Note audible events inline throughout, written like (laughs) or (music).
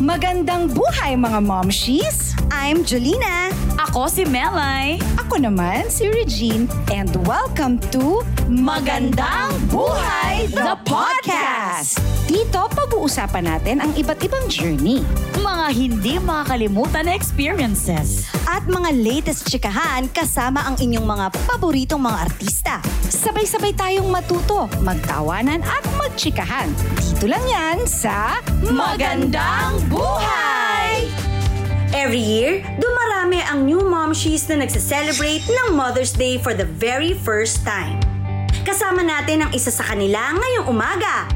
Magandang buhay mga momshies! I'm Jolina. Ako si Melay. Ako naman si Regine. And welcome to Magandang Buhay, the podcast! Dito, pag-uusapan natin ang iba't ibang journey. Mga hindi makakalimutan na experiences. at mga latest chikahan kasama ang inyong mga paboritong mga artista. Sabay-sabay tayong matuto, magtawanan at magchikahan. Dito lang yan sa Magandang Buhay! Every year, dumarami ang new momshies na nagse-celebrate ng Mother's Day for the very first time. Kasama natin ang isa sa kanila ngayong umaga.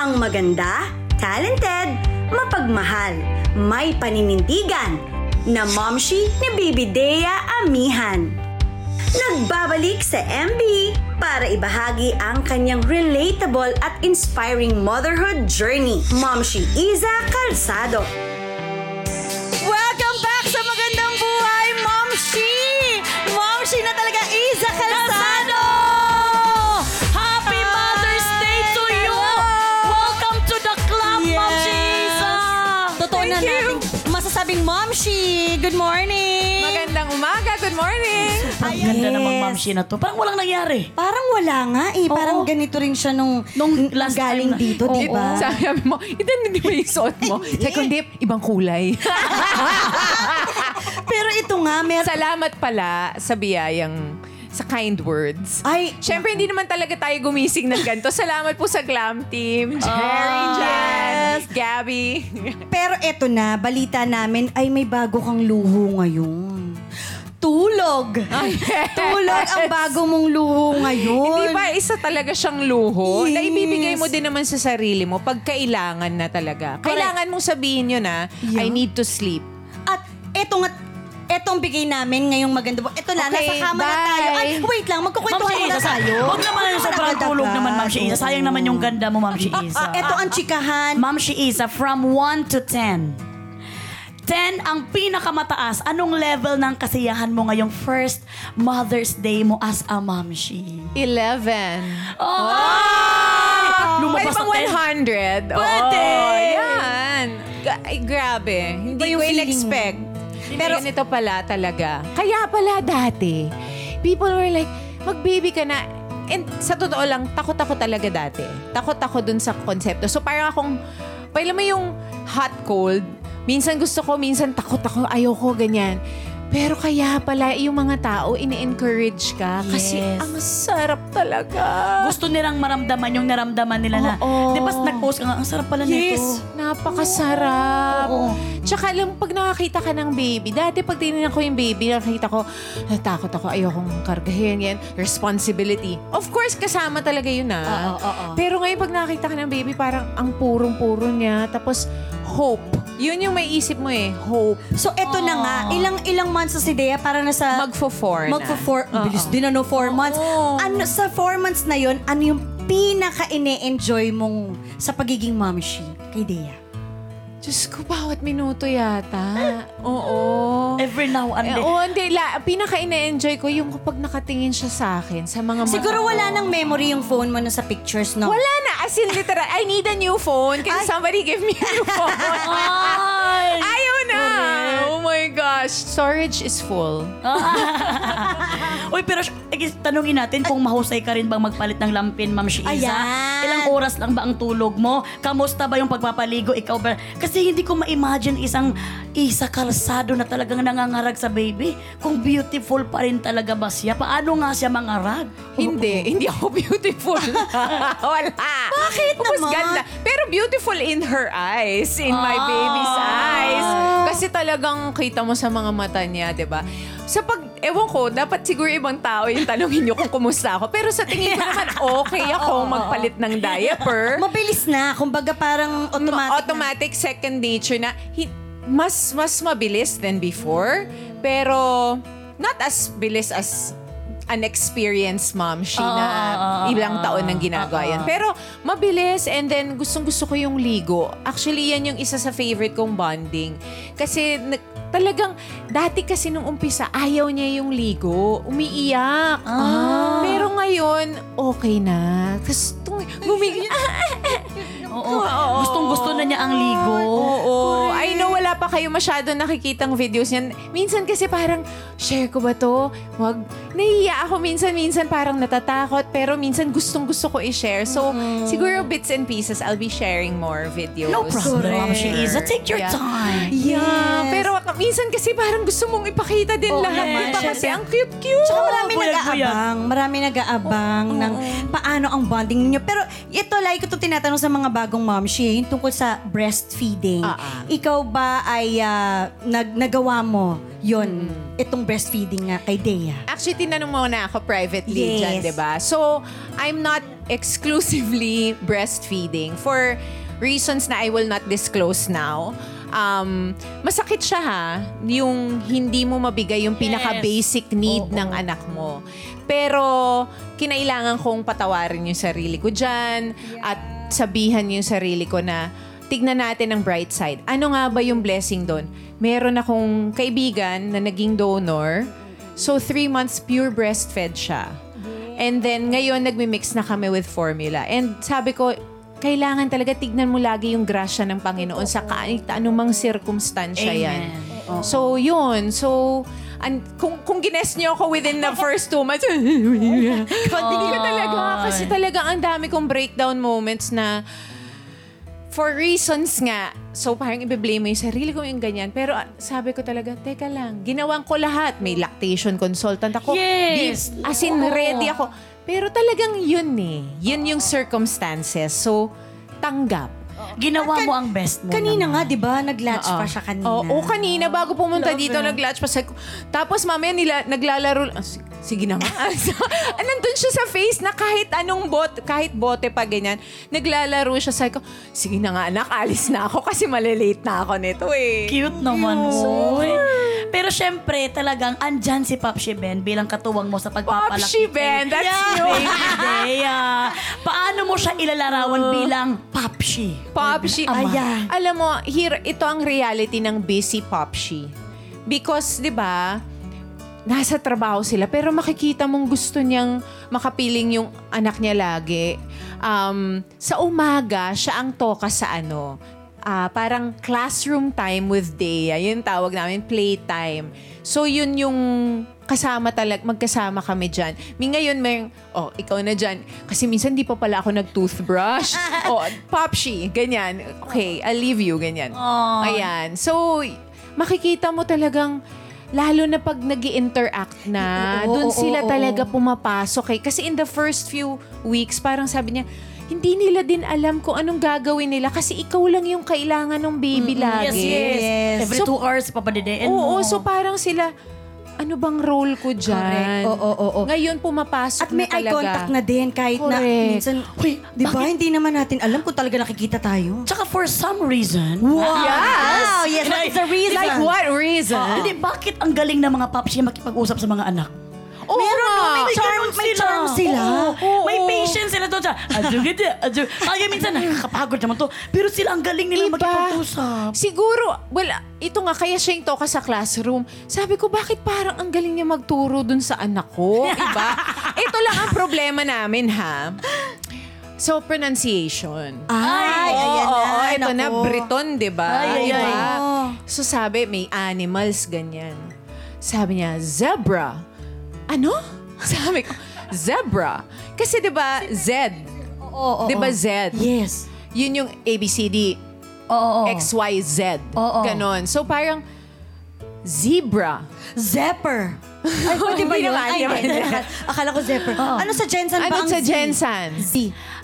Ang maganda, talented, mapagmahal, may paninindigan, na momshi ni Baby Dea Amihan. Nagbabalik sa MB para ibahagi ang kanyang relatable at inspiring motherhood journey. Momshi Iza Calzado. Welcome back sa Magandang Buhay, Momshi! Momshi na talaga, Isa Calzado! Happy Mother's Day to you! Welcome to the club, Momshi Isa! Totoo na natin masasabing Momshi! Good morning! Morning. Ang ganda namang Momshi na to. Parang walang nangyari. Parang wala nga eh. Parang Oo. ganito rin siya nung, Nung last galing time na- dito, di ba? Sabi mo, ito hindi ba yung suot mo? (laughs) Sabi ko, hindi, ibang kulay. (laughs) Pero ito nga, mer- Salamat pala sa biyayang sa kind words. Ay, Siyempre, hindi naman talaga tayo gumising ng ganito. Salamat po sa Glam Team. Jerry, Ah, Jan, yes. Gabby. pero eto na, balita namin ay may bago kang luho ngayon. Tulog! Tulog ang bago mong luho ngayon. Hindi ba isa talaga siyang luho na Yes. ibibigay mo din naman sa sarili mo pag kailangan na talaga. Kailangan mong sabihin yun na, I Yeah. need to sleep. At eto nga, etong bigay namin ngayong maganda po. Eto na, Okay, nasa kama na tayo. bye. Ay, wait lang, magkukwentuhan Ma'am muna tayo. Huwag naman yung sobrang tulog naman, Ma'am Shi Isa. Sayang naman yung ganda mo, Ma'am (laughs) Shi Isa. Eto ang chikahan. Ma'am Shi Isa, from 1 to 10. 10 ang pinakamataas. Anong level ng kasiyahan mo ngayong first Mother's Day mo as a Ma'am Shi? 11. Oh! Pwede Lumabas bang 10? 100? Pwede! Oo, yan. Ay, grabe. Hindi yung ko in-expect. Pero- Pero ganito pala talaga. Kaya pala dati, people were like, mag-baby ka na. And sa totoo lang, takot ako talaga dati. Takot ako dun sa konsepto. So parang akong, pala mo yung hot cold, minsan gusto ko, minsan takot ako, ayoko, ganyan. Pero kaya pala yung mga tao, ini-encourage ka. Kasi Yes. ang sarap talaga. Gusto nilang maramdaman yung naramdaman nila na, Oo. di ba nag-post ka nga, ang sarap pala nito. Yes, napakasarap. Oo. Tsaka alam, pag nakakita ka ng baby, dati pag tinignan ko yung baby, nakita ko, natakot ako, ayokong kargahin, yan, responsibility. Of course, kasama talaga yun ah. Oo, oo, oo. Pero ngayon, pag nakakita ka ng baby, parang ang purong-puro niya. Tapos, hope. Yun yung may isip mo eh, hope. So eto na nga, ilang ilang months na si Dea para na sa Magfo-four na. magfo-four, Oo. bilis din ano, four months. Oo. Ano, sa four months na yon ano yung pinaka ine-enjoy mong sa pagiging momshi kay Dea? Diyos ko, bawat minuto yata. Oo. Every now and Eh, then. Oo, hindi. La, pinaka ine-enjoy ko yung kapag nakatingin siya sa akin, sa mga mata Siguro ko. wala nang memory yung phone mo na sa pictures, no? Wala na. As in, literal, I need a new phone. Can Ay. somebody give me a new (laughs) phone? Gosh. Storage is full. (laughs) Uy, pero sh- eh, tanungin natin kung mahusay ka rin bang magpalit ng lampin, Ma'am Shiza? Ayan. Ilang oras lang ba ang tulog mo? Kamusta ba yung pagpapaligo? Ikaw ba? Kasi hindi ko ma-imagine isang isa kalsado na talagang nangangarag sa baby. Kung beautiful pa rin talaga ba siya? Paano nga siya mangarag? Hindi. Hindi ako beautiful. (laughs) (laughs) Wala. Bakit naman? ganda. Pero beautiful in her eyes. In my Ah. baby's eyes. Kasi talagang kita mo sa mga mata niya, di ba? Sa pag, ewan ko, dapat siguro ibang tao yung tanongin niyo kung kumusta ako. Pero sa tingin ko naman, (laughs) okay ako magpalit ng diaper. (laughs) Mabilis na, kumbaga parang automatic. automatic, second nature na hi- mas mas mabilis than before pero not as bilis as an experienced mom she Oo, na oo, oo, ilang taon nang ginagawa yan. Pero mabilis and then gustong gusto ko yung ligo. Actually, yan yung isa sa favorite kong bonding. Kasi nag- talagang dati kasi nung umpisa ayaw niya yung ligo. Umiiyak. Ah. Pero ngayon, okay na. Tapos tung- gumig... (laughs) Oo. Gustong gusto na niya ang ligo. Oo. wala pa kayo masyado nakikitang videos niyan. Minsan kasi parang, share ko ba to? Wag. Nahihiya ako minsan-minsan parang natatakot. Pero minsan gustong gusto ko i-share. So, siguro bits and pieces, I'll be sharing more videos. No problem, Correct. Shiza. Take your Yeah. time. Yeah, pero minsan kasi parang gusto mong ipakita din Oo lahat. naman, Diba? Kasi syempre. ang cute-cute. Tsaka marami buyag-buyag. nag-aabang. Marami nag-aabang ng paano ang bonding ninyo. Pero ito, like ko ito tinatanong sa mga bagong momshi, yung tungkol sa breastfeeding. Ah, ah. Ikaw ba ay ah, nag nagawa mo yon itong breastfeeding nga kay Dea? Actually, tinanong mo na ako privately Yes. dyan, di ba? So, I'm not exclusively breastfeeding for reasons na I will not disclose now. Um, masakit siya ha, yung hindi mo mabigay yung pinaka-basic need ng anak mo. Pero, kinailangan kong patawarin yung sarili ko dyan at sabihan yung sarili ko na tignan natin ang bright side. Ano nga ba yung blessing doon? Meron akong kaibigan na naging donor. So, three months pure breastfed siya. And then, ngayon, nagmi-mix na kami with formula. And sabi ko, kailangan talaga tignan mo lagi yung grasya ng Panginoon sa kahit anumang circumstansya yan. So, yun. So, an, kung, kung gines niyo ako within the first two months, (laughs) hindi ko talaga. Kasi talaga ang dami kong breakdown moments na for reasons nga, so parang i-blame mo yung sarili ko yung ganyan. Pero ah, sabi ko talaga, teka lang, ginawan ko lahat. May lactation consultant ako. Yes! Di- As in, ready ako. Pero talagang yun eh. Yun yung circumstances. So, tanggap. Ginawa mo ang best mo. Kanina naman. nga, di ba? Nag-latch pa siya kanina. Oo, oo, kanina bago pumunta dito, nag-latch pa. Ko- Tapos mamaya nila, naglalaro. Ah, sige naman. (laughs) Ah, Nandun siya sa face na kahit anong bot, kahit bote pa ganyan, naglalaro siya. Sabi ko, sige na nga anak, alis na ako kasi malilate na ako nito eh. Cute naman. Uy. Pero syempre, talagang andyan si Popshi Ben bilang katuwang mo sa pagpapalaki. Popshi Ben, that's yeah, you. Baby Dea. Paano mo siya ilalarawan bilang Popshi? Popshi. Ayan. Alam mo, here, ito ang reality ng busy Popshi. Because, di ba, nasa trabaho sila, pero makikita mong gusto niyang makapiling yung anak niya lagi. Um, sa umaga, siya ang toka sa ano, ah, parang classroom time with Dea. Yun tawag namin, playtime. So, yun yung kasama talaga, magkasama kami dyan. May ngayon, may, oh, ikaw na dyan. Kasi minsan di pa pala ako nag-toothbrush. (laughs) oh, popshi, ganyan. Okay, I'll leave you, ganyan. Ayan. So, makikita mo talagang, lalo na pag nag interact na, Oo, dun oo, sila oo, talaga pumapasok eh. Kasi in the first few weeks, parang sabi niya, hindi nila din alam kung anong gagawin nila kasi ikaw lang yung kailangan ng baby lagi. Yes, yes. Every So- two hours, papadideen Oo, mo. so parang sila, ano bang role ko dyan? Correct. Oo, oo, oo. Ngayon pumapasok At may na eye talaga. contact na din kahit na Correct. minsan, Uy, di ba, hindi naman natin alam kung talaga nakikita tayo. Tsaka for some reason, Wow! Yes, what is the reason? Like what reason? hindi, bakit ang galing ng mga Popshi makipag-usap sa mga anak? Oo Meron, nga. no, may Charm- ganun may charm sila. Oo, Oo. May patience sila doon gito, adyo. Kaya minsan, nakakapagod naman to. Pero sila ang galing nila Iba. makipag-usap. Siguro, well, ito nga, kaya siya yung toka sa classroom. Sabi ko, bakit parang ang galing niya magturo dun sa anak ko? Iba? (laughs) ito lang ang problema namin, ha? So, pronunciation. Ay, Oo, ayan oo, na. ito na, naku. Briton, di ba? Ay, ay, Diba? ay. So, sabi, may animals, ganyan. Sabi niya, zebra. Ano? (laughs) Sabi ko, zebra. Kasi, di ba, Z. Oo, oo, Di ba, oo. Z? Yes. Yun yung ABCD. Oo. XYZ. Oo. Ganon. So parang zebra. Zepper. (laughs) Ay, pwede ba Hindi yun? naman, Ay, hindi hindi. naman. Akala ko zepper. Ano sa Jensen ba Ano ang sa? Jensen? Z.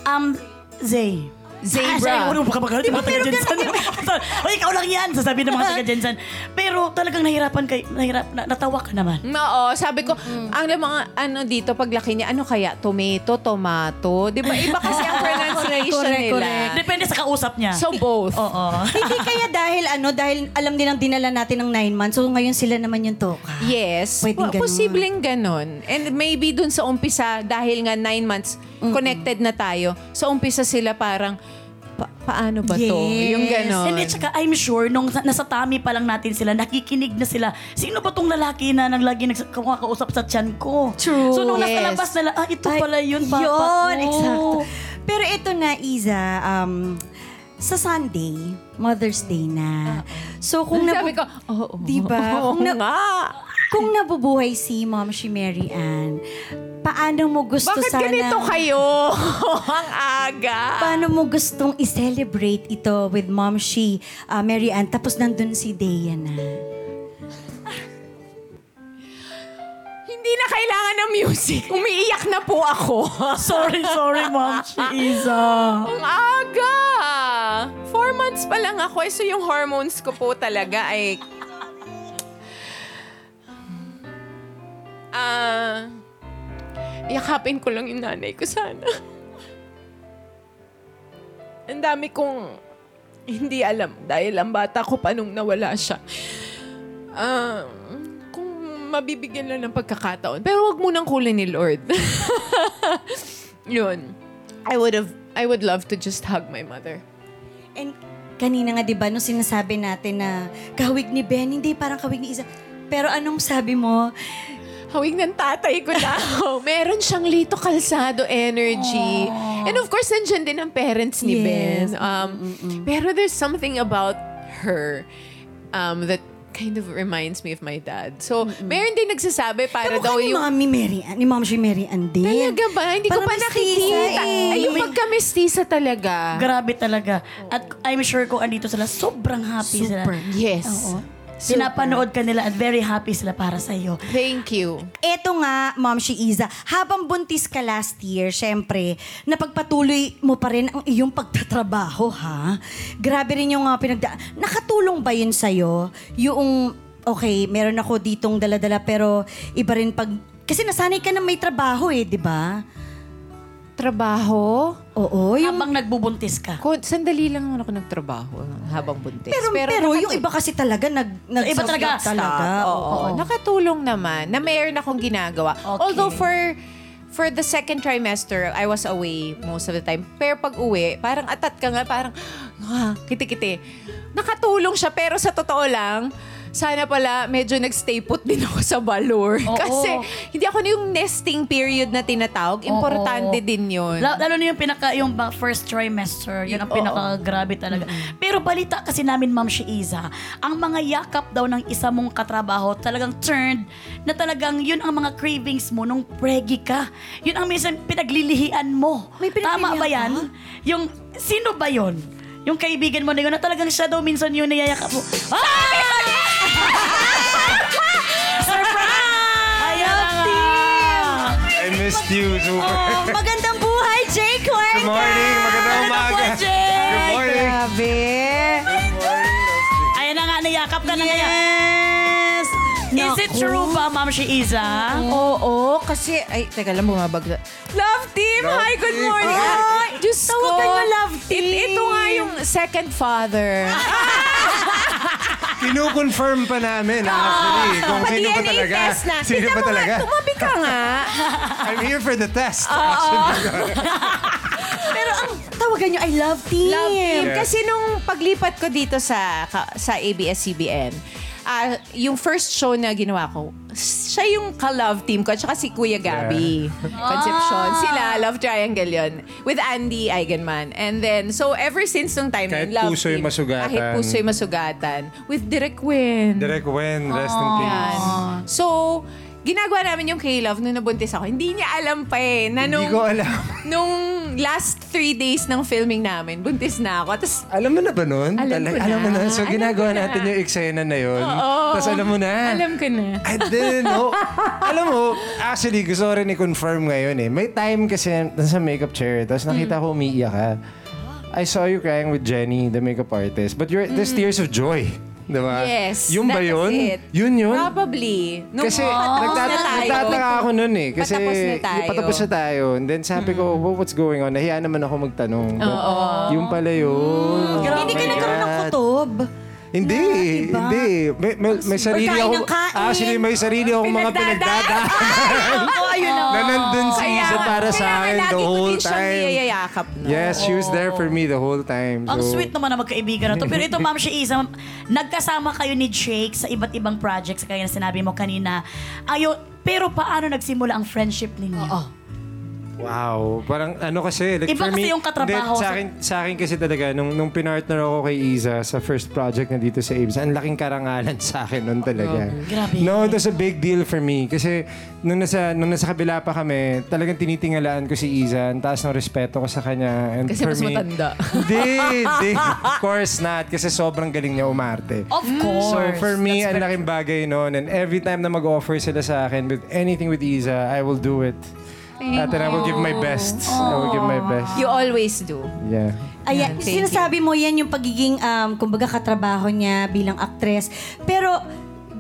Um, Zay. Zebra. Ah, sorry, huwag mo mga meron taga-Jensen. (laughs) o, ikaw lang yan, sasabihin ng mga taga-Jensen. Pero talagang nahirapan kay, nahirap, na, natawa ka naman. Oo, sabi ko, ang mga ano dito, paglaki niya, ano kaya? Tomato, tomato. Di ba? Iba kasi ang (laughs) pronunciation Correct, nila. correct. Depende sa kausap niya. So both. Oo. Hindi kaya dahil ano, dahil alam din ang dinala natin ng nine months, so ngayon sila naman yung toka. Yes. Pwedeng ganun. Posibleng ganon. And maybe dun sa umpisa, dahil nga nine months, connected na tayo, sa umpisa sila parang, pa- paano ba to? Yes. Yung ganon. Hindi, tsaka I'm sure, nung sa- nasa tummy pa lang natin sila, nakikinig na sila. Sino ba tong lalaki na nang lagi nagkakausap sa tiyan ko? True. So nung nasa Yes. labas nila, ah, ito Ay, pala yun, papa Yun, ko. exacto. Pero ito na, Iza, um, sa Sunday, Mother's Day na. So kung Sabi nabu- ko, oo. Di ba? Oo Kung na- nga. kung nabubuhay si Mom si Mary Ann, paano mo gusto Bakit sana... ganito kayo? (laughs) Ang aga. Paano mo gustong i-celebrate ito with Mom Shi, uh, Mary Ann, tapos nandun si Dea na? Hindi na kailangan ng music. Umiiyak na po ako. (laughs) Sorry, sorry, Ma'am Shiza. Ang aga! Four months pa lang ako. eh, So yung hormones ko po talaga ay... Ah... yakapin ko lang yung nanay ko sana. Ang dami kong hindi alam dahil ang bata ko pa nung nawala siya. Ah... mabibigyan lang ng pagkakataon. Pero wag munang kulin ni Lord. (laughs) Yun. I would have, I would love to just hug my mother. And kanina nga, di ba, nung sinasabi natin na kahawig ni Ben, hindi parang kahawig ni Isa. Pero anong sabi mo? Hawig ng tatay ko na. (laughs) Meron siyang Lito Calzado energy. And of course, nandiyan din ang parents ni Yes. Ben. Um, Pero there's something about her um, that kind of reminds me of my dad. So, meron din nagsasabi para Kamukha daw ni yung... Mami Mary Ann, ni Mom si Mary Ann din. Talaga ba? Hindi ko Parang pa mestiza nakikita. eh. Ay, yung pagka-mestiza talaga. Grabe talaga. At I'm sure kung andito sila, sobrang happy sila. Super. Yes. Oo. Pinapanood ka nila at very happy sila para sa iyo. Thank you. Eto nga, Ma'am Iza, habang buntis ka last year, syempre, napagpatuloy mo pa rin ang iyong pagtatrabaho, ha? Grabe rin yung uh, pinagda... Nakatulong ba yun sa'yo? Yung, okay, meron ako ditong daladala, pero iba rin pag... Kasi nasanay ka na may trabaho eh, di ba? Trabaho? Oo, yung... Habang nagbubuntis ka. Ko, sandali lang naman ako nagtrabaho habang buntis. Pero, pero, nakatu- yung iba kasi talaga nag, nag Iba talaga. talaga. Oo, Oo. nakatulong naman na mayroon akong ginagawa. Okay. Although for for the second trimester, I was away most of the time. Pero pag uwi, parang atat ka nga, parang (gasps) ah, kiti-kiti. Nakatulong siya, pero sa totoo lang, sana pala medyo nagstay put din ako sa Balor. Oo. Kasi hindi ako yung nesting period na tinatawag. Importante Oo. din yun. La- Lalo na yung pinaka yung ba- first trimester, yun ang Oo. pinaka grabe talaga. Pero balita kasi namin Ma'am Shiiza, ang mga yakap daw ng isa mong katrabaho talagang turned na talagang yun ang mga cravings mo nung pregi ka. Yun ang minsan pinaglilihian mo. May Tama ba yan? Yung sino ba yon? Yung kaibigan mo na yun na talagang siya daw minsan yun niyayakap mo. Ah! Surprise! Ayan nga. I missed you, super. Oh, magandang buhay, Jay Cuenca! Good morning, magandang umaga. buhay, Jay! Good morning. Grabe! Good morning. Ayan na nga, niyakap ka na ngayon. Yes! Is it true ba, Ma'am Shiiza? Oo, kasi, ay, teka lang, bumabagla. Love team! Love Hi, good team. morning! Ay, Diyos tawag ko. kayo love team. It- ito nga yung second father. (laughs) Kinu-confirm pa namin, actually, kung sino ba Pa-DNA talaga. test na. Sino Tignan ba mo nga, talaga? Tumabi ka nga. I'm here for the test, actually. Pero ang tawagan nyo ay love team. Love team. Yes. Kasi nung paglipat ko dito sa ka- sa ABS-CBN, ah, yung first show na ginawa ko, siya yung ka-love team ko at saka si Kuya Gabby. (laughs) Concepcion. Sila, love triangle yun. With Andy Eigenman. And then, so ever since nung time na Kahit yun, love puso'y team. masugatan. Kahit puso'y masugatan. With Direk Wen. Direk Wen, rest in peace. Yan. So, ginagawa namin yung K-Love nung nabuntis ako. Hindi niya alam pa eh. Na Hindi nung, ko alam. (laughs) nung last three days ng filming namin, buntis na ako. Tapos, Alam mo na ba nun? Alam ko Alam mo na. na. So, Alam ginagawa ko na. natin yung eksena na yun. Oo. Tapos alam mo na. alam ko na. I didn't know. Alam mo, actually, gusto ko rin i-confirm ngayon eh. May time kasi nasa makeup chair, tapos nakita ko umiiyak ka. I saw you crying with Jenny, the makeup artist. But you're, there's tears of joy. Yes. Yung ba that yun? was it. Yun yun? Probably. Nung Kasi nagtat- na tayo. nagtataka ako nun eh. Kasi Patapos na tayo. patapos na tayo. And then sabi ko, "Well, what's going on? Nahiya naman ako magtanong. But Yung pala yun. Hindi ka Oh nagkaroon ng kutob. Hindi, iba. hindi. May, may, may sarili kain ako. ng kain. Actually, may sarili akong mga pinagdadaan. (laughs) Oo, ayun na. na nandun si Kaya- Isa para sa akin the whole time. niyayakap, no? Yes, she was there for me the whole time. Ang So, sweet naman na magkaibigan na to. Pero ito, Ma'am Shiiza, nagkasama kayo ni Jake sa iba't ibang projects, kaya na sinabi mo kanina. Ayo, pero paano nagsimula ang friendship ninyo? Wow. Parang ano kasi, like Iba for kasi me, yung katrabaho Hindi, sa- sa akin, sa akin kasi talaga, nung, nung pinartner ako kay Iza sa first project na dito sa Ames, ang laking karangalan (laughs) sa akin noon talaga. Grabe. No, it was a big deal for me. Kasi nung nasa, nung nasa kabila pa kami, talagang tinitingalaan ko si Iza. Ang taas ng respeto ko sa kanya. And Kasi for mas me, matanda. (laughs) Hindi, hindi. Of course not. Kasi sobrang galing niya umarte. Of course. So for me, That's ang laking bagay noon. And every time na mag-offer sila sa akin with anything with Iza, I will do it. At then I will give my best. I will give my best. You always do. Yeah. Ayan, Thank you. sinasabi mo yan yung pagiging, um, kumbaga, katrabaho niya bilang actress. Pero,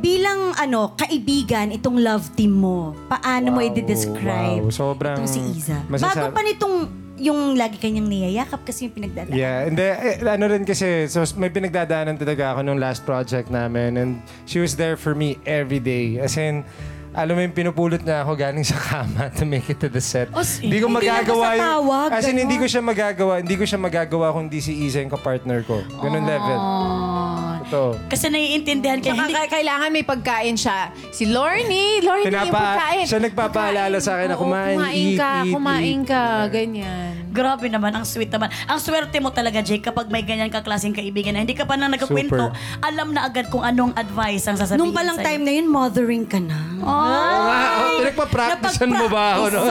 bilang ano kaibigan itong love team mo, paano mo i-describe wow. Sobrang itong si Iza? masasab- Bago pa nitong yung lagi kanyang niyayakap kasi yung pinagdadaan. Yeah, and eh, ano rin kasi, so may pinagdadaanan talaga ako nung last project namin and she was there for me every day. As in, alam mo yung pinupulot na ako galing sa kama to make it to the set. Oh, si- Hindi ko Hindi magagawa yung... tawag, As in, hindi ko siya magagawa. Hindi ko siya magagawa kung di si Isa yung kapartner ko. Ganun level. Ito. Kasi naiintindihan ka. Hindi, ka- kailangan may pagkain siya. Si Lorne, Lorne yung Pinapa, pagkain. siya nagpapaalala sa akin na Oo, kumain, kumain eat, ka, eat, kumain eat. ka, ganyan. Grabe naman, ang sweet naman. Ang swerte mo talaga, Jake, kapag may ganyan kaklaseng kaibigan na hindi ka pa na nagkakwento, Super. alam na agad kung anong advice ang sasabihin Nung palang sa'yo. time na yun, mothering ka na. Wow, pinagpa-practicean mo ba ako, no?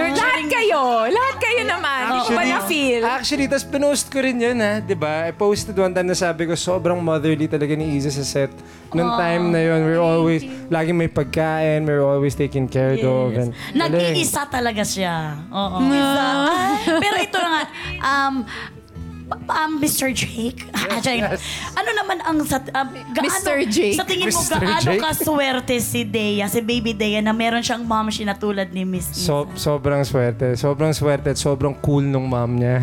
Lahat kayo, lahat kayo naman. Hindi ko ba na-feel? Actually, tas pinost ko rin yun, ha? Di ba? I posted one time na sabi ko, sobrang motherly talaga ni Iza sa set. Nung time na yun, we're always, laging may pagkain, we're always taken care of. And, galing. Nag-iisa talaga siya. Oo. Pero ito na nga, um, um, Mr. Jake, (laughs) Actually, ano naman ang sa, um, gaano, Mr. Jake. sa tingin mo Mr. gaano Jake. kaswerte si Dea, si baby Dea na meron siyang mom na tulad ni Miss So, sobrang swerte. Sobrang swerte at sobrang cool nung mom niya.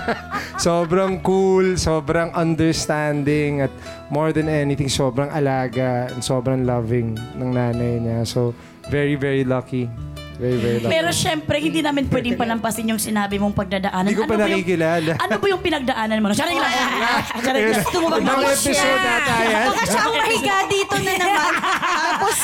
(laughs) sobrang cool, sobrang understanding at more than anything, sobrang alaga and sobrang loving ng nanay niya. So, very, very lucky. Very, very lucky. Pero syempre, hindi namin pwedeng palampasin yung sinabi mong pagdadaanan. Hindi ko pa yung- nakikilala. ano ba yung pinagdaanan mo? Charing lang. (laughs) Charing lang. Gusto mo bang Ibang mag- episode ata yan. Baka siya ang mahiga dito na naman. Tapos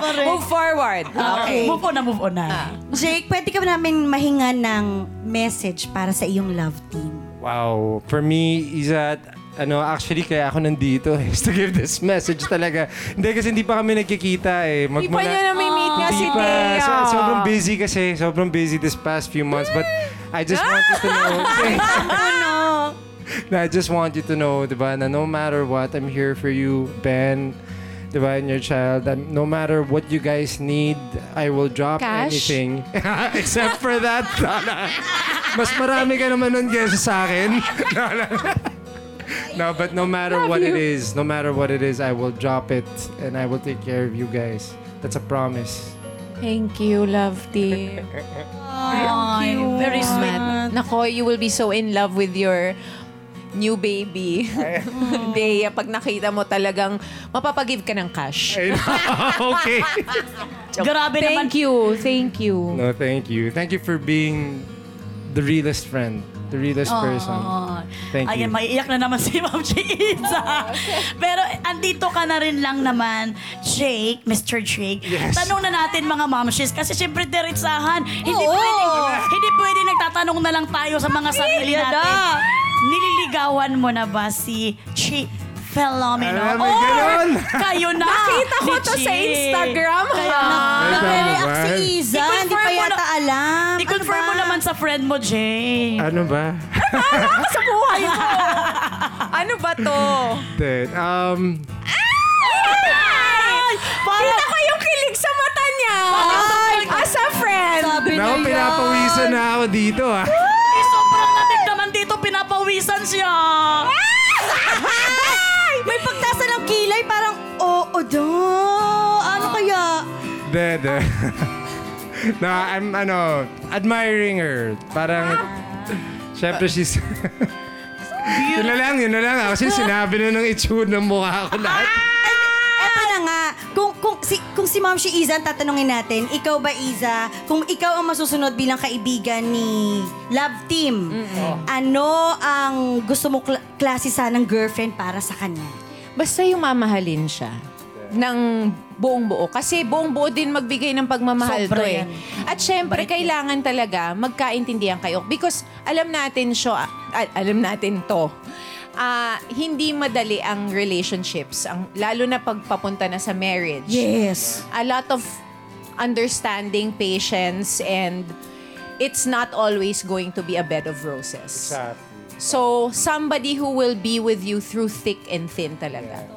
na. Move forward. Okay. Move on na, move on na. Jake, pwede ka namin mahinga ng message para sa iyong love team. Wow. For me, is that, ano, actually, kaya ako nandito eh, is (laughs) to give this message talaga. Hindi, kasi hindi pa kami nagkikita eh. Hindi pa niya nami-meet nga si. Dea. So- sobrang busy kasi. Sobrang busy this past few months. But I just want you to know. (laughs) No, I just want you to know, di ba, na no matter what, I'm here for you, Ben, di ba, and your child. And no matter what you guys need, I will drop Cash? anything. (laughs) Except for that. Mas marami ka naman nun kesa sa akin. No, but no matter what it is, no matter what it is, I will drop it and I will take care of you guys. That's a promise. Thank you, love team. Ay, (laughs) very sweet. Nako, you will be so in love with your new baby. (laughs) (laughs) Dea, pag nakita mo talagang mapapagive ka ng cash. okay. Grabe naman. Thank you, thank you. No, thank you. Thank you for being the realest friend, the realest person. Thank Ayan, you. maiiyak na naman (laughs) si Ma'am Chiza. (laughs) Pero andito ka na rin lang naman, Jake, Mr. Jake. Yes. Tanong na natin mga mamshis kasi syempre diretsahan. Hindi Oo. pwede, hindi pwede nagtatanong na lang tayo sa mga sarili natin. na. Nililigawan mo na ba si Chi Philomeno? Alam mo, Or ganon. kayo na Nakita ko to sa? Instagram, ha? Ay, Nagre-react si? Iza, I-confirm hindi pa mo yata na- alam. I-confirm Ano mo ba? naman sa friend mo, Jay. Ano ba? sa buhay mo. ano ba to? Then, um, Ay! Kita ko yung kilig sa mata niya. As a friend. Sabi na yan. pinapawisan na ako dito ah. Eh, sobrang lamig naman dito, pinapawisan siya. Kilay, parang, oo do. Ano kaya? De, de. (laughs) no, I'm, ano, admiring her. Parang, syempre she's... (laughs) yun na lang, yun na lang. Kasi sinabi na ng itsura ng mukha ko lahat. Eto na nga, kung, kung, si, kung si Ma'am si Iza ang tatanungin natin, ikaw ba Iza, kung ikaw ang masusunod bilang kaibigan ni Love Team, ano ang gusto mo kla- klase sanang girlfriend para sa kanya? Basta yung mamahalin siya. ng buong buo. Kasi buong buo din magbigay ng pagmamahal Sobra to eh. yan. At syempre, kailangan talaga magkaintindihan kayo. Because alam natin siya, alam natin to. Ah, hindi madali ang relationships, ang, lalo na pagpapunta na sa marriage. Yes. A lot of understanding, patience, and it's not always going to be a bed of roses. So, somebody who will be with you through thick and thin talaga.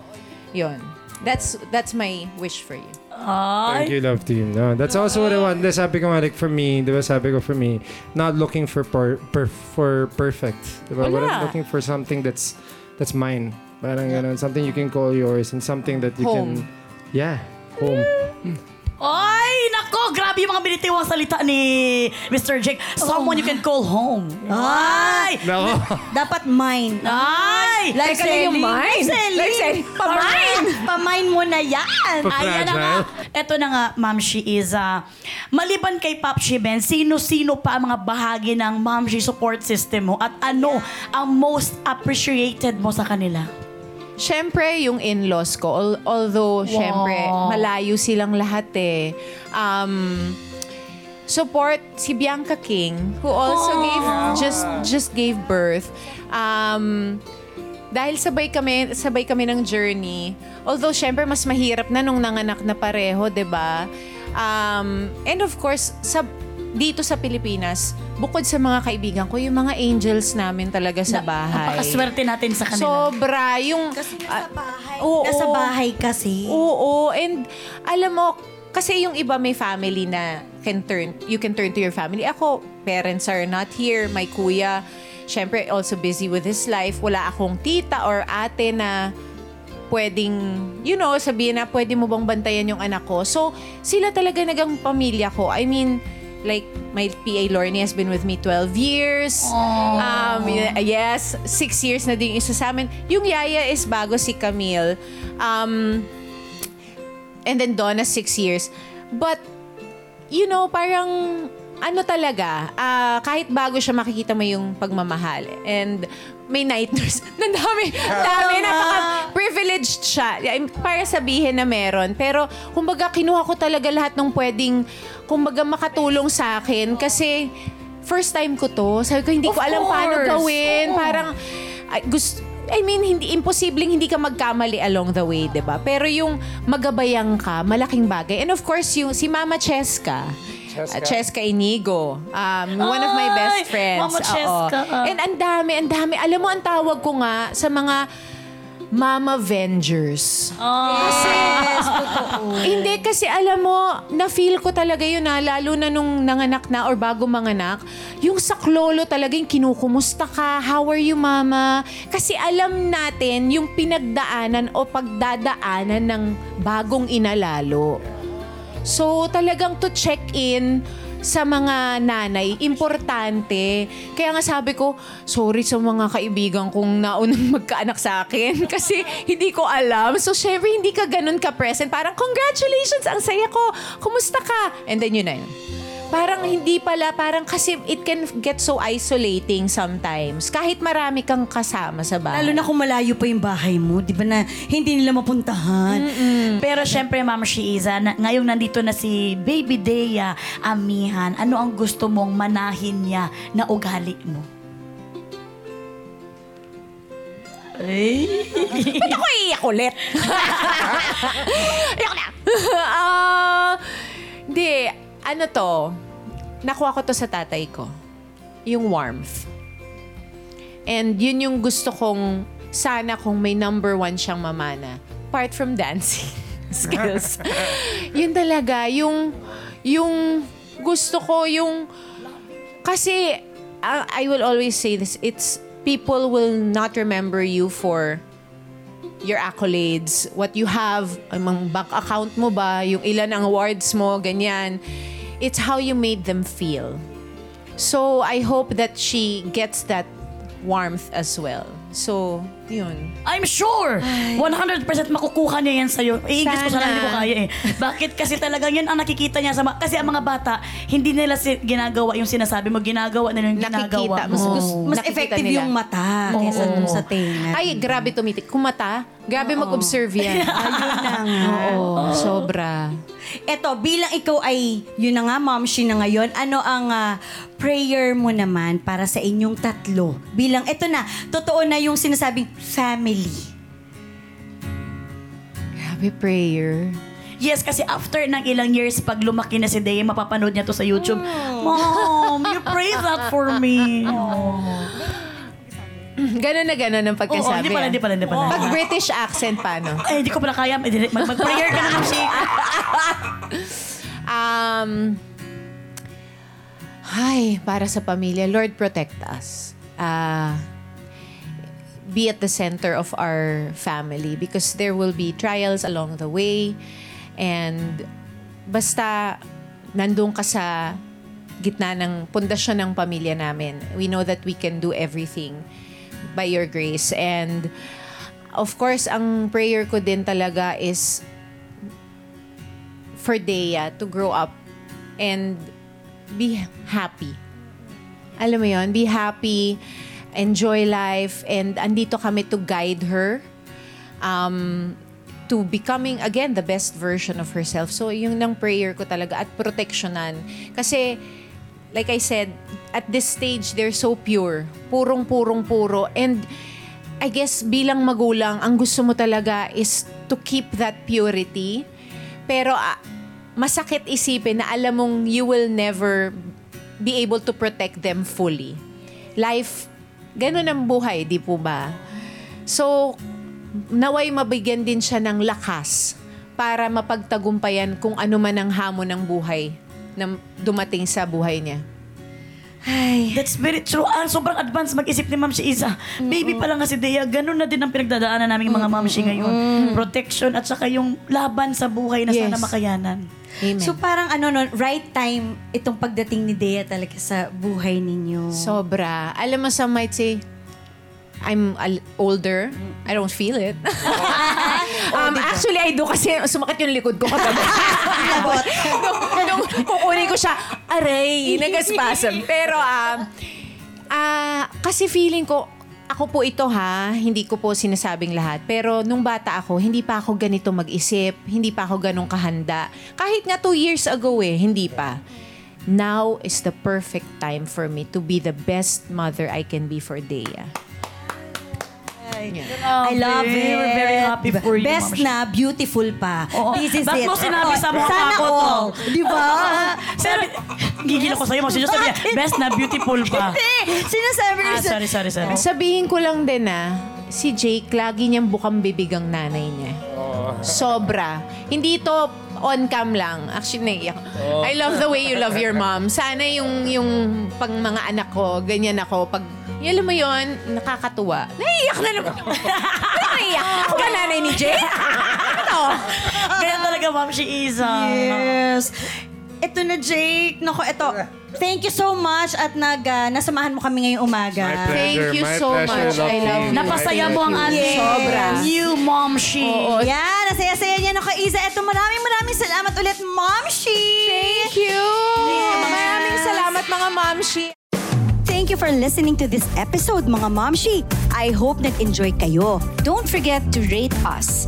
Yun. That's that's my wish for you. Thank you, love team. No, that's also what I want. Di, sabi ko nga, like, for me, di ba, sabi ko for me, not looking for per, per, for perfect. Di ba? But I'm Wala. looking for something that's that's mine. Parang ganun, something you can call yours and something that you Home. can... Yeah, home. Ay, nako, grabe yung mga binitiwang salita ni Mr. Jake. Someone you can call home. Ay! Nako. Dapat mine. Ay! Like Teka lang yung mine. Like selling. Pamine. Pamine mo na yan. Ayan na nga. Ito na nga, Ma'am Shi is, ah, maliban kay Pop Ben, sino-sino pa ang mga bahagi ng Ma'am Shi support system mo at ano ang most appreciated mo sa kanila? Siyempre, yung in-laws ko, al- although, siyempre, malayo silang lahat eh. Um, support si Bianca King, who also gave, just, just gave birth. Um, dahil sabay kami, sabay kami ng journey. Although, syempre, mas mahirap na nung nanganak na pareho, 'di ba? Um, and of course, sa, dito sa Pilipinas, bukod sa mga kaibigan ko, yung mga angels namin talaga sa bahay. Napakaswerte natin sa kanila. Sobra. Yung, Kasi ah, nasa bahay. oo. nasa bahay kasi. Oo. And alam mo, kasi yung iba may family na can turn, you can turn to your family. Ako, parents are not here. My kuya, syempre also busy with his life. Wala akong tita or ate na pwedeng, you know, sabihin na pwede mo bang bantayan yung anak ko. So, sila talaga nagang pamilya ko. I mean, like, my PA Lorne has been with me 12 years. Um, yes, 6 years na din yung isa sa amin. Yung yaya is bago si Camille. Um, and then Donna, 6 years. But, you know, parang ano talaga, ah, kahit bago siya makikita mo yung pagmamahal. And may night nurse. (laughs) Ang dami, ang dami, napaka-privileged siya. I mean, Para sabihin na meron. Pero, kumbaga, kinuha ko talaga lahat ng pwedeng, kumbaga, makatulong sa akin. Kasi, first time ko to. Sabi ko, hindi ko alam paano course. gawin. Parang, ay, gusto, I mean, hindi imposibleng hindi ka magkamali along the way, 'di ba? Pero yung magabayang ka, malaking bagay. And of course, yung si Mama Cheska, Cheska. uh, Cheska Inigo, um, one of my best friends. Mama Oo. Cheska. And ang dami, ang dami. Alam mo, ang tawag ko nga sa mga Mama Vengers. Kasi, hindi kasi alam mo, na-feel ko talaga yun na, lalo na nung nanganak na or bago manganak, yung saklolo talaga yung kinukumusta ka, how are you mama? Kasi alam natin yung pinagdaanan o pagdadaanan ng bagong inalalo. So talagang to check in sa mga nanay, importante. Kaya nga sabi ko, sorry sa mga kaibigan kong naunang (laughs) magkaanak sa akin (laughs) kasi hindi ko alam. So syempre hindi ka ganun ka-present. Parang congratulations, ang saya ko. Kumusta ka? And then yun na yun. Parang hindi pala, parang kasi it can get so isolating sometimes. Kahit marami kang kasama sa bahay. Lalo na kung malayo pa yung bahay mo, di ba na hindi nila mapuntahan. Pero syempre, Ma'am Shiiza, na, ngayong nandito na si Baby Dea Amihan, ano ang gusto mong manahin niya na ugali mo? Ay. (laughs) Ba't ako iiyak ulit? (laughs) (laughs) Iyak na! Ah, Hindi, ano to, nakuha ko to sa tatay ko. Yung warmth. And yun yung gusto kong, sana kung may number one siyang mamana. Apart from dancing (laughs) skills. (laughs) yun talaga, yung, yung gusto ko, yung, kasi, uh, I will always say this, it's, people will not remember you for your accolades, what you have, ang bank account mo ba, yung ilan ang awards mo, ganyan. It's how you made them feel. So, I hope that she gets that warmth as well. So, yun. I'm sure 100% makukuha niya yan sa'yo. Iingis ko Sana. hindi ko kaya eh. Bakit? Kasi talagang yan ang nakikita niya sa mga... Kasi ang mga bata, hindi nila si, ginagawa yung sinasabi mo, ginagawa nila yung ginagawa Nakikita mo. mo. Mas, mas Nakikita effective nila. yung mata kaysa dun sa tenga. Ay, grabe tumitik. Kung mata, grabe mag-observe yan. (laughs) Ayun na nga. Oo, sobra. Eto, bilang ikaw ay, yun na nga, momshi na ngayon, ano ang ah, prayer mo naman para sa inyong tatlo? Bilang, eto na, totoo na yung sinasabing family. Grabe prayer. Yes, kasi after ng ilang years, pag lumaki na si Dea, mapapanood niya to sa YouTube. Oh. Mom, you pray that for me. (laughs) (clears throat) Ganon na ganon ang Oo, pagkasabi. hindi pala, ah. hindi pala, hindi pala. Pag British accent, paano? Eh, hindi ko pala kaya. Mag- Mag-prayer ka na lang si... (laughs) Um, ay, para sa pamilya, Lord protect us. Ah, be at the center of our family because there will be trials along the way and basta nandun ka sa gitna ng pundasyon ng pamilya namin. We know that we can do everything by your grace and of course ang prayer ko din talaga is for Dea to grow up and be happy. Alam mo yon, be happy, enjoy life, and andito kami to guide her um, to becoming, again, the best version of herself. So, yung ng prayer ko talaga at protectionan. Kasi, like I said, at this stage, they're so pure. Purong-purong-puro. And I guess bilang magulang, ang gusto mo talaga is to keep that purity. Pero ah, masakit isipin na alam mong you will never be able to protect them fully. Life, ganun ang buhay, di po ba? So, naway mabigyan din siya ng lakas para mapagtagumpayan kung ano man ang hamon ng buhay na dumating sa buhay niya. Ay, That's very true. Ah, sobrang advance mag-isip ni Ma'am si Isa. Baby pa lang nga si Dea. Ganun na din ang pinagdadaanan namin mga Ma'am si ngayon. Protection at saka yung laban sa buhay na Yes. sana makayanan. Amen. so parang ano no, right time itong pagdating ni Dea talaga sa buhay ninyo. Sobra. Alam mo, some might say, I'm al- older. I don't feel it. (laughs) um, actually, I do kasi sumakit yung likod ko kagabi. (laughs) nung, nung kukunin ko siya, aray, nagaspasm. Pero, um, ah, kasi feeling ko, ako po ito ha, hindi ko po sinasabing lahat. Pero nung bata ako, hindi pa ako ganito mag-isip, hindi pa ako ganong kahanda. Kahit nga two years ago eh, hindi pa. Now is the perfect time for me to be the best mother I can be for Dea. I love it. We're very happy for you, Best Ma'am Shi. na, beautiful pa. Oo. This is Ba't it. mo sinabi sa mukha Sana ko to? all. Di ba? (laughs) Sabi, gigil ako sa'yo. Si sabi niya, best na beautiful pa. (laughs) Hindi. Sinasabi Ah, sa... sorry, sorry, sorry. Sabihin ko lang din na, si Jake, lagi niyang bukang bibig ang nanay niya. Sobra. Hindi ito on cam lang. Actually, naiyak. I love the way you love your mom. Sana yung, yung pang mga anak ko, ganyan ako. Pag, yun, alam mo yun, nakakatuwa. Naiyak na naman. (laughs) naiyak. Ako ba nanay ni Jake? Ano? Kaya talaga, Ma'am si Isa. Yes. Ito na, Jake. Nako, ito. Thank you so much at nag, ah, nasamahan mo kami ngayong umaga. My pleasure. Thank you my so pleasure, much. I love you. Napasaya mo ang ating Sobra. new Mom Shi. Oo. Yan, nasaya-saya niya ako, Isa. Ito, maraming maraming salamat ulit, Mom Shi! Thank you. Maraming salamat mga momshi. Thank you for listening to this episode, mga Momshi. I hope nag-enjoy kayo. Don't forget to rate us.